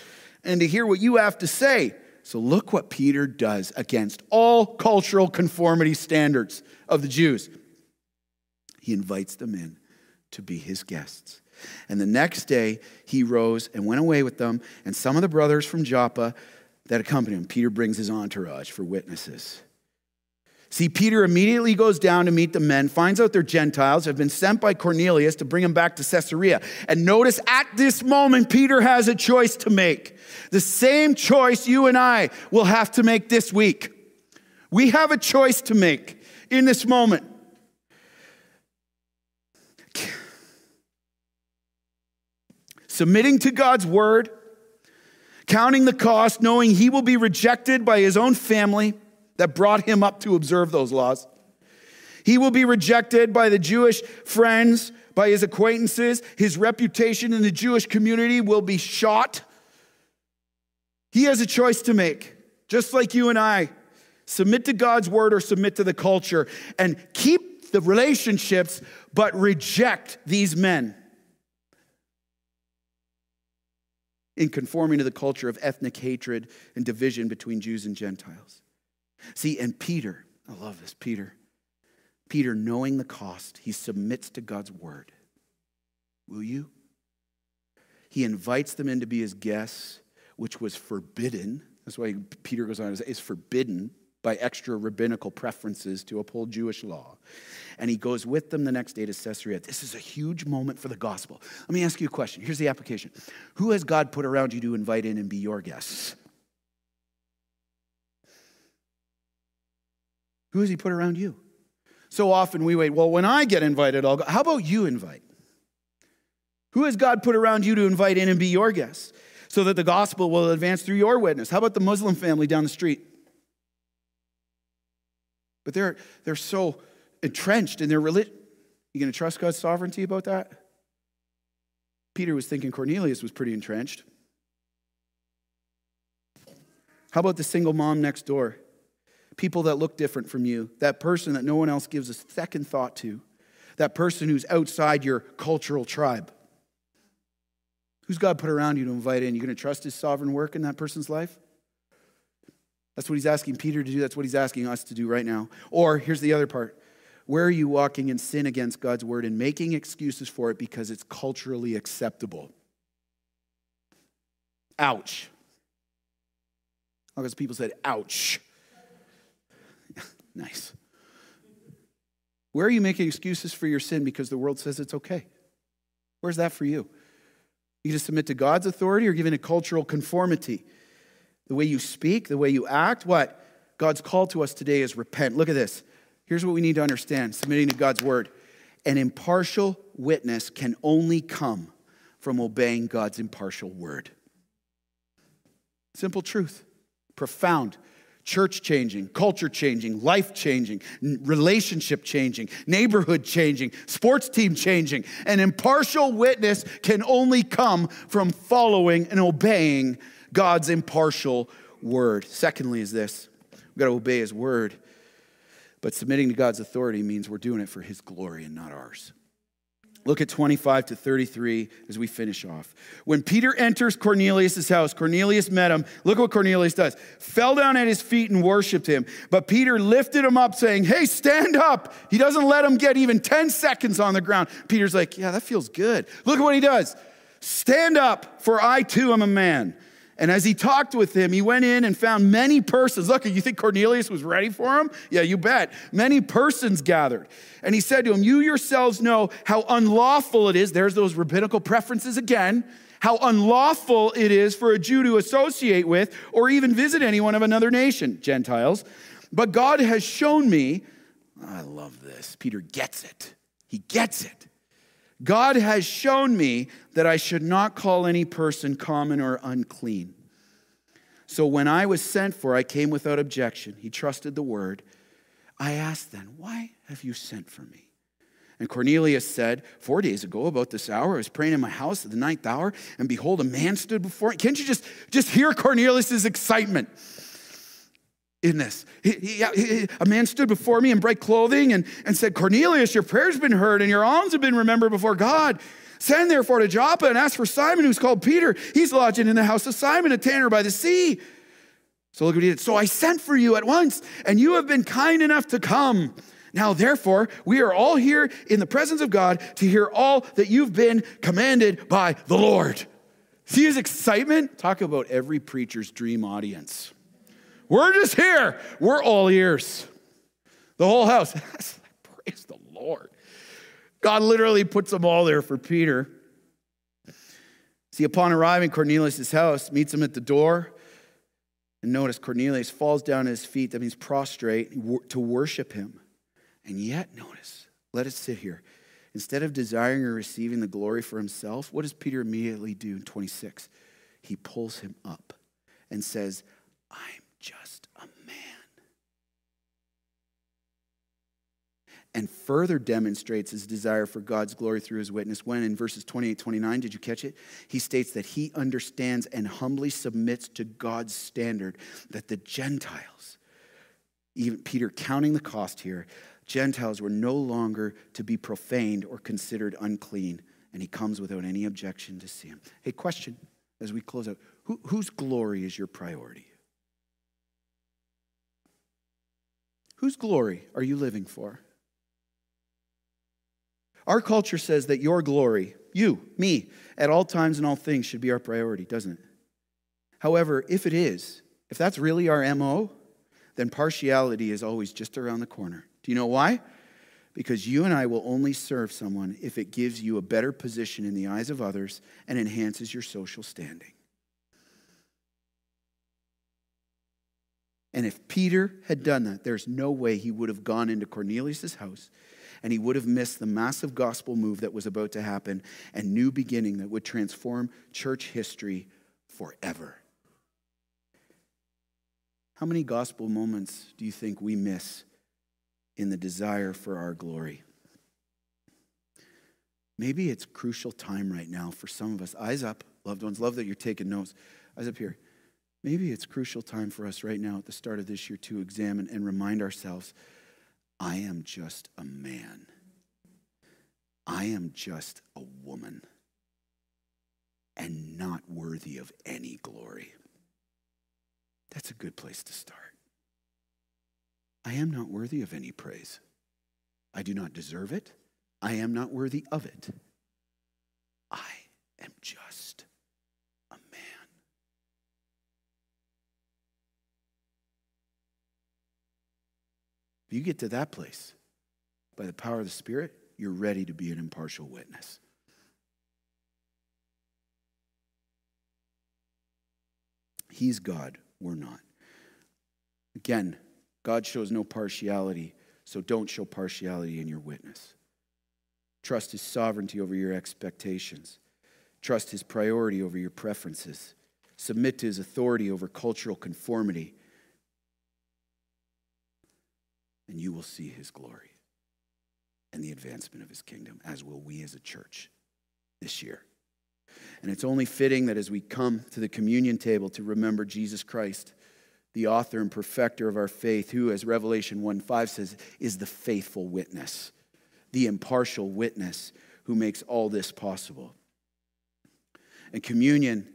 and to hear what you have to say. So look what Peter does against all cultural conformity standards of the Jews he invites them in to be his guests. And the next day, he rose and went away with them, and some of the brothers from Joppa that accompanied him. Peter brings his entourage for witnesses. See, Peter immediately goes down to meet the men, finds out they're Gentiles, have been sent by Cornelius to bring them back to Caesarea. And notice at this moment, Peter has a choice to make. The same choice you and I will have to make this week. We have a choice to make in this moment. Submitting to God's word, counting the cost, knowing he will be rejected by his own family that brought him up to observe those laws. He will be rejected by the Jewish friends, by his acquaintances. His reputation in the Jewish community will be shot. He has a choice to make, just like you and I. Submit to God's word or submit to the culture and keep the relationships, but reject these men. In conforming to the culture of ethnic hatred and division between Jews and Gentiles. See, and Peter, I love this, Peter. Peter, knowing the cost, he submits to God's word. Will you? He invites them in to be his guests, which was forbidden. That's why Peter goes on to say it's forbidden by extra rabbinical preferences to uphold Jewish law. And he goes with them the next day to Caesarea. This is a huge moment for the gospel. Let me ask you a question. Here's the application Who has God put around you to invite in and be your guests? Who has he put around you? So often we wait, well, when I get invited, I'll go. How about you invite? Who has God put around you to invite in and be your guests so that the gospel will advance through your witness? How about the Muslim family down the street? But they're, they're so entrenched in their religion. You going to trust God's sovereignty about that? Peter was thinking Cornelius was pretty entrenched. How about the single mom next door? People that look different from you, that person that no one else gives a second thought to, that person who's outside your cultural tribe. Who's God put around you to invite in? You going to trust his sovereign work in that person's life? That's what he's asking Peter to do. That's what he's asking us to do right now. Or here's the other part where are you walking in sin against God's word and making excuses for it because it's culturally acceptable? Ouch. Because people said, ouch. nice. Where are you making excuses for your sin because the world says it's okay? Where's that for you? You just submit to God's authority or giving a cultural conformity? The way you speak, the way you act, what? God's call to us today is repent. Look at this. Here's what we need to understand submitting to God's word. An impartial witness can only come from obeying God's impartial word. Simple truth, profound, church changing, culture changing, life changing, relationship changing, neighborhood changing, sports team changing. An impartial witness can only come from following and obeying God's impartial word. Secondly, is this we've got to obey his word but submitting to God's authority means we're doing it for His glory and not ours. Look at 25 to 33 as we finish off. When Peter enters Cornelius' house, Cornelius met him. Look what Cornelius does. Fell down at his feet and worshiped him. But Peter lifted him up, saying, Hey, stand up. He doesn't let him get even 10 seconds on the ground. Peter's like, Yeah, that feels good. Look at what he does. Stand up, for I too am a man. And as he talked with him, he went in and found many persons. Look, you think Cornelius was ready for him? Yeah, you bet. Many persons gathered. And he said to him, You yourselves know how unlawful it is. There's those rabbinical preferences again. How unlawful it is for a Jew to associate with or even visit anyone of another nation, Gentiles. But God has shown me, I love this. Peter gets it. He gets it. God has shown me that I should not call any person common or unclean. So when I was sent for, I came without objection. He trusted the word. I asked then, Why have you sent for me? And Cornelius said, Four days ago, about this hour, I was praying in my house at the ninth hour, and behold, a man stood before me. Can't you just, just hear Cornelius' excitement? In this. He, he, he, a man stood before me in bright clothing and, and said, Cornelius, your prayer's been heard and your alms have been remembered before God. Send therefore to Joppa and ask for Simon, who's called Peter. He's lodging in the house of Simon, a tanner by the sea. So look what he did. So I sent for you at once, and you have been kind enough to come. Now, therefore, we are all here in the presence of God to hear all that you've been commanded by the Lord. See his excitement? Talk about every preacher's dream audience. We're just here. We're all ears. The whole house. Praise the Lord. God literally puts them all there for Peter. See, upon arriving Cornelius' house, meets him at the door. And notice Cornelius falls down at his feet, that means prostrate, to worship him. And yet, notice, let us sit here. Instead of desiring or receiving the glory for himself, what does Peter immediately do in 26? He pulls him up and says, I'm just a man. And further demonstrates his desire for God's glory through his witness when, in verses 28 29, did you catch it? He states that he understands and humbly submits to God's standard that the Gentiles, even Peter counting the cost here, Gentiles were no longer to be profaned or considered unclean. And he comes without any objection to see him. Hey, question as we close out Who, whose glory is your priority? Whose glory are you living for? Our culture says that your glory, you, me, at all times and all things should be our priority, doesn't it? However, if it is, if that's really our MO, then partiality is always just around the corner. Do you know why? Because you and I will only serve someone if it gives you a better position in the eyes of others and enhances your social standing. And if Peter had done that, there's no way he would have gone into Cornelius' house and he would have missed the massive gospel move that was about to happen and new beginning that would transform church history forever. How many gospel moments do you think we miss in the desire for our glory? Maybe it's crucial time right now for some of us. Eyes up, loved ones. Love that you're taking notes. Eyes up here. Maybe it's crucial time for us right now at the start of this year to examine and remind ourselves I am just a man. I am just a woman and not worthy of any glory. That's a good place to start. I am not worthy of any praise. I do not deserve it. I am not worthy of it. I am just If you get to that place by the power of the Spirit, you're ready to be an impartial witness. He's God, we're not. Again, God shows no partiality, so don't show partiality in your witness. Trust his sovereignty over your expectations. Trust his priority over your preferences. Submit to his authority over cultural conformity. And you will see his glory and the advancement of his kingdom, as will we as a church this year. And it's only fitting that as we come to the communion table to remember Jesus Christ, the author and perfecter of our faith, who, as Revelation 1 5 says, is the faithful witness, the impartial witness who makes all this possible. And communion,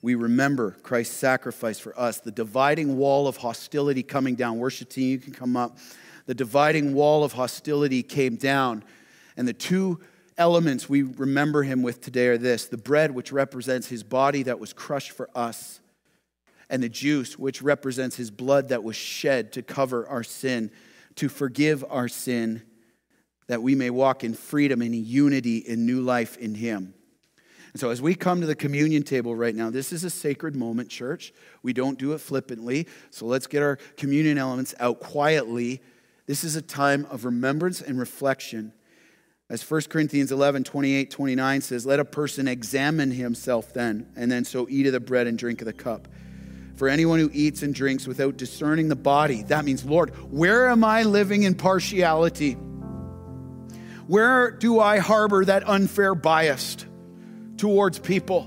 we remember Christ's sacrifice for us, the dividing wall of hostility coming down. Worship team, you can come up. The dividing wall of hostility came down, and the two elements we remember him with today are this the bread, which represents his body that was crushed for us, and the juice, which represents his blood that was shed to cover our sin, to forgive our sin, that we may walk in freedom and unity in new life in him. And so, as we come to the communion table right now, this is a sacred moment, church. We don't do it flippantly. So, let's get our communion elements out quietly. This is a time of remembrance and reflection as 1 Corinthians 11, 28, 29 says, Let a person examine himself then, and then so eat of the bread and drink of the cup. For anyone who eats and drinks without discerning the body, that means, Lord, where am I living in partiality? Where do I harbor that unfair bias towards people?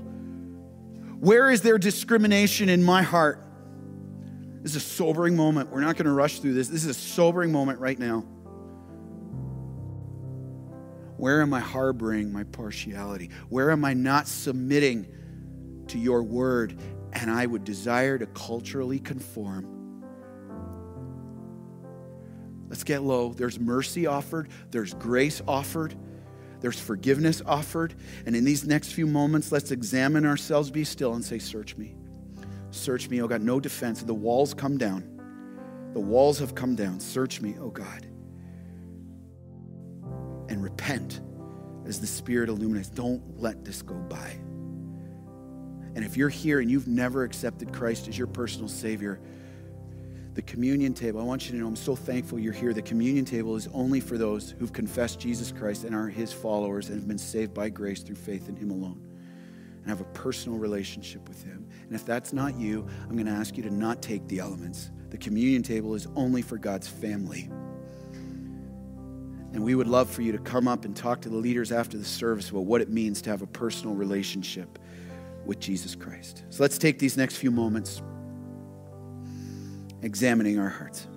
Where is there discrimination in my heart? This is a sobering moment. We're not going to rush through this. This is a sobering moment right now. Where am I harboring my partiality? Where am I not submitting to your word? And I would desire to culturally conform. Let's get low. There's mercy offered, there's grace offered, there's forgiveness offered. And in these next few moments, let's examine ourselves, be still, and say, Search me. Search me, oh God. No defense. The walls come down. The walls have come down. Search me, oh God and repent as the Spirit illuminates. Don't let this go by. And if you're here and you've never accepted Christ as your personal Savior, the communion table, I want you to know I'm so thankful you're here. The communion table is only for those who've confessed Jesus Christ and are His followers and have been saved by grace through faith in Him alone and have a personal relationship with Him. And if that's not you, I'm going to ask you to not take the elements. The communion table is only for God's family. And we would love for you to come up and talk to the leaders after the service about what it means to have a personal relationship with Jesus Christ. So let's take these next few moments examining our hearts.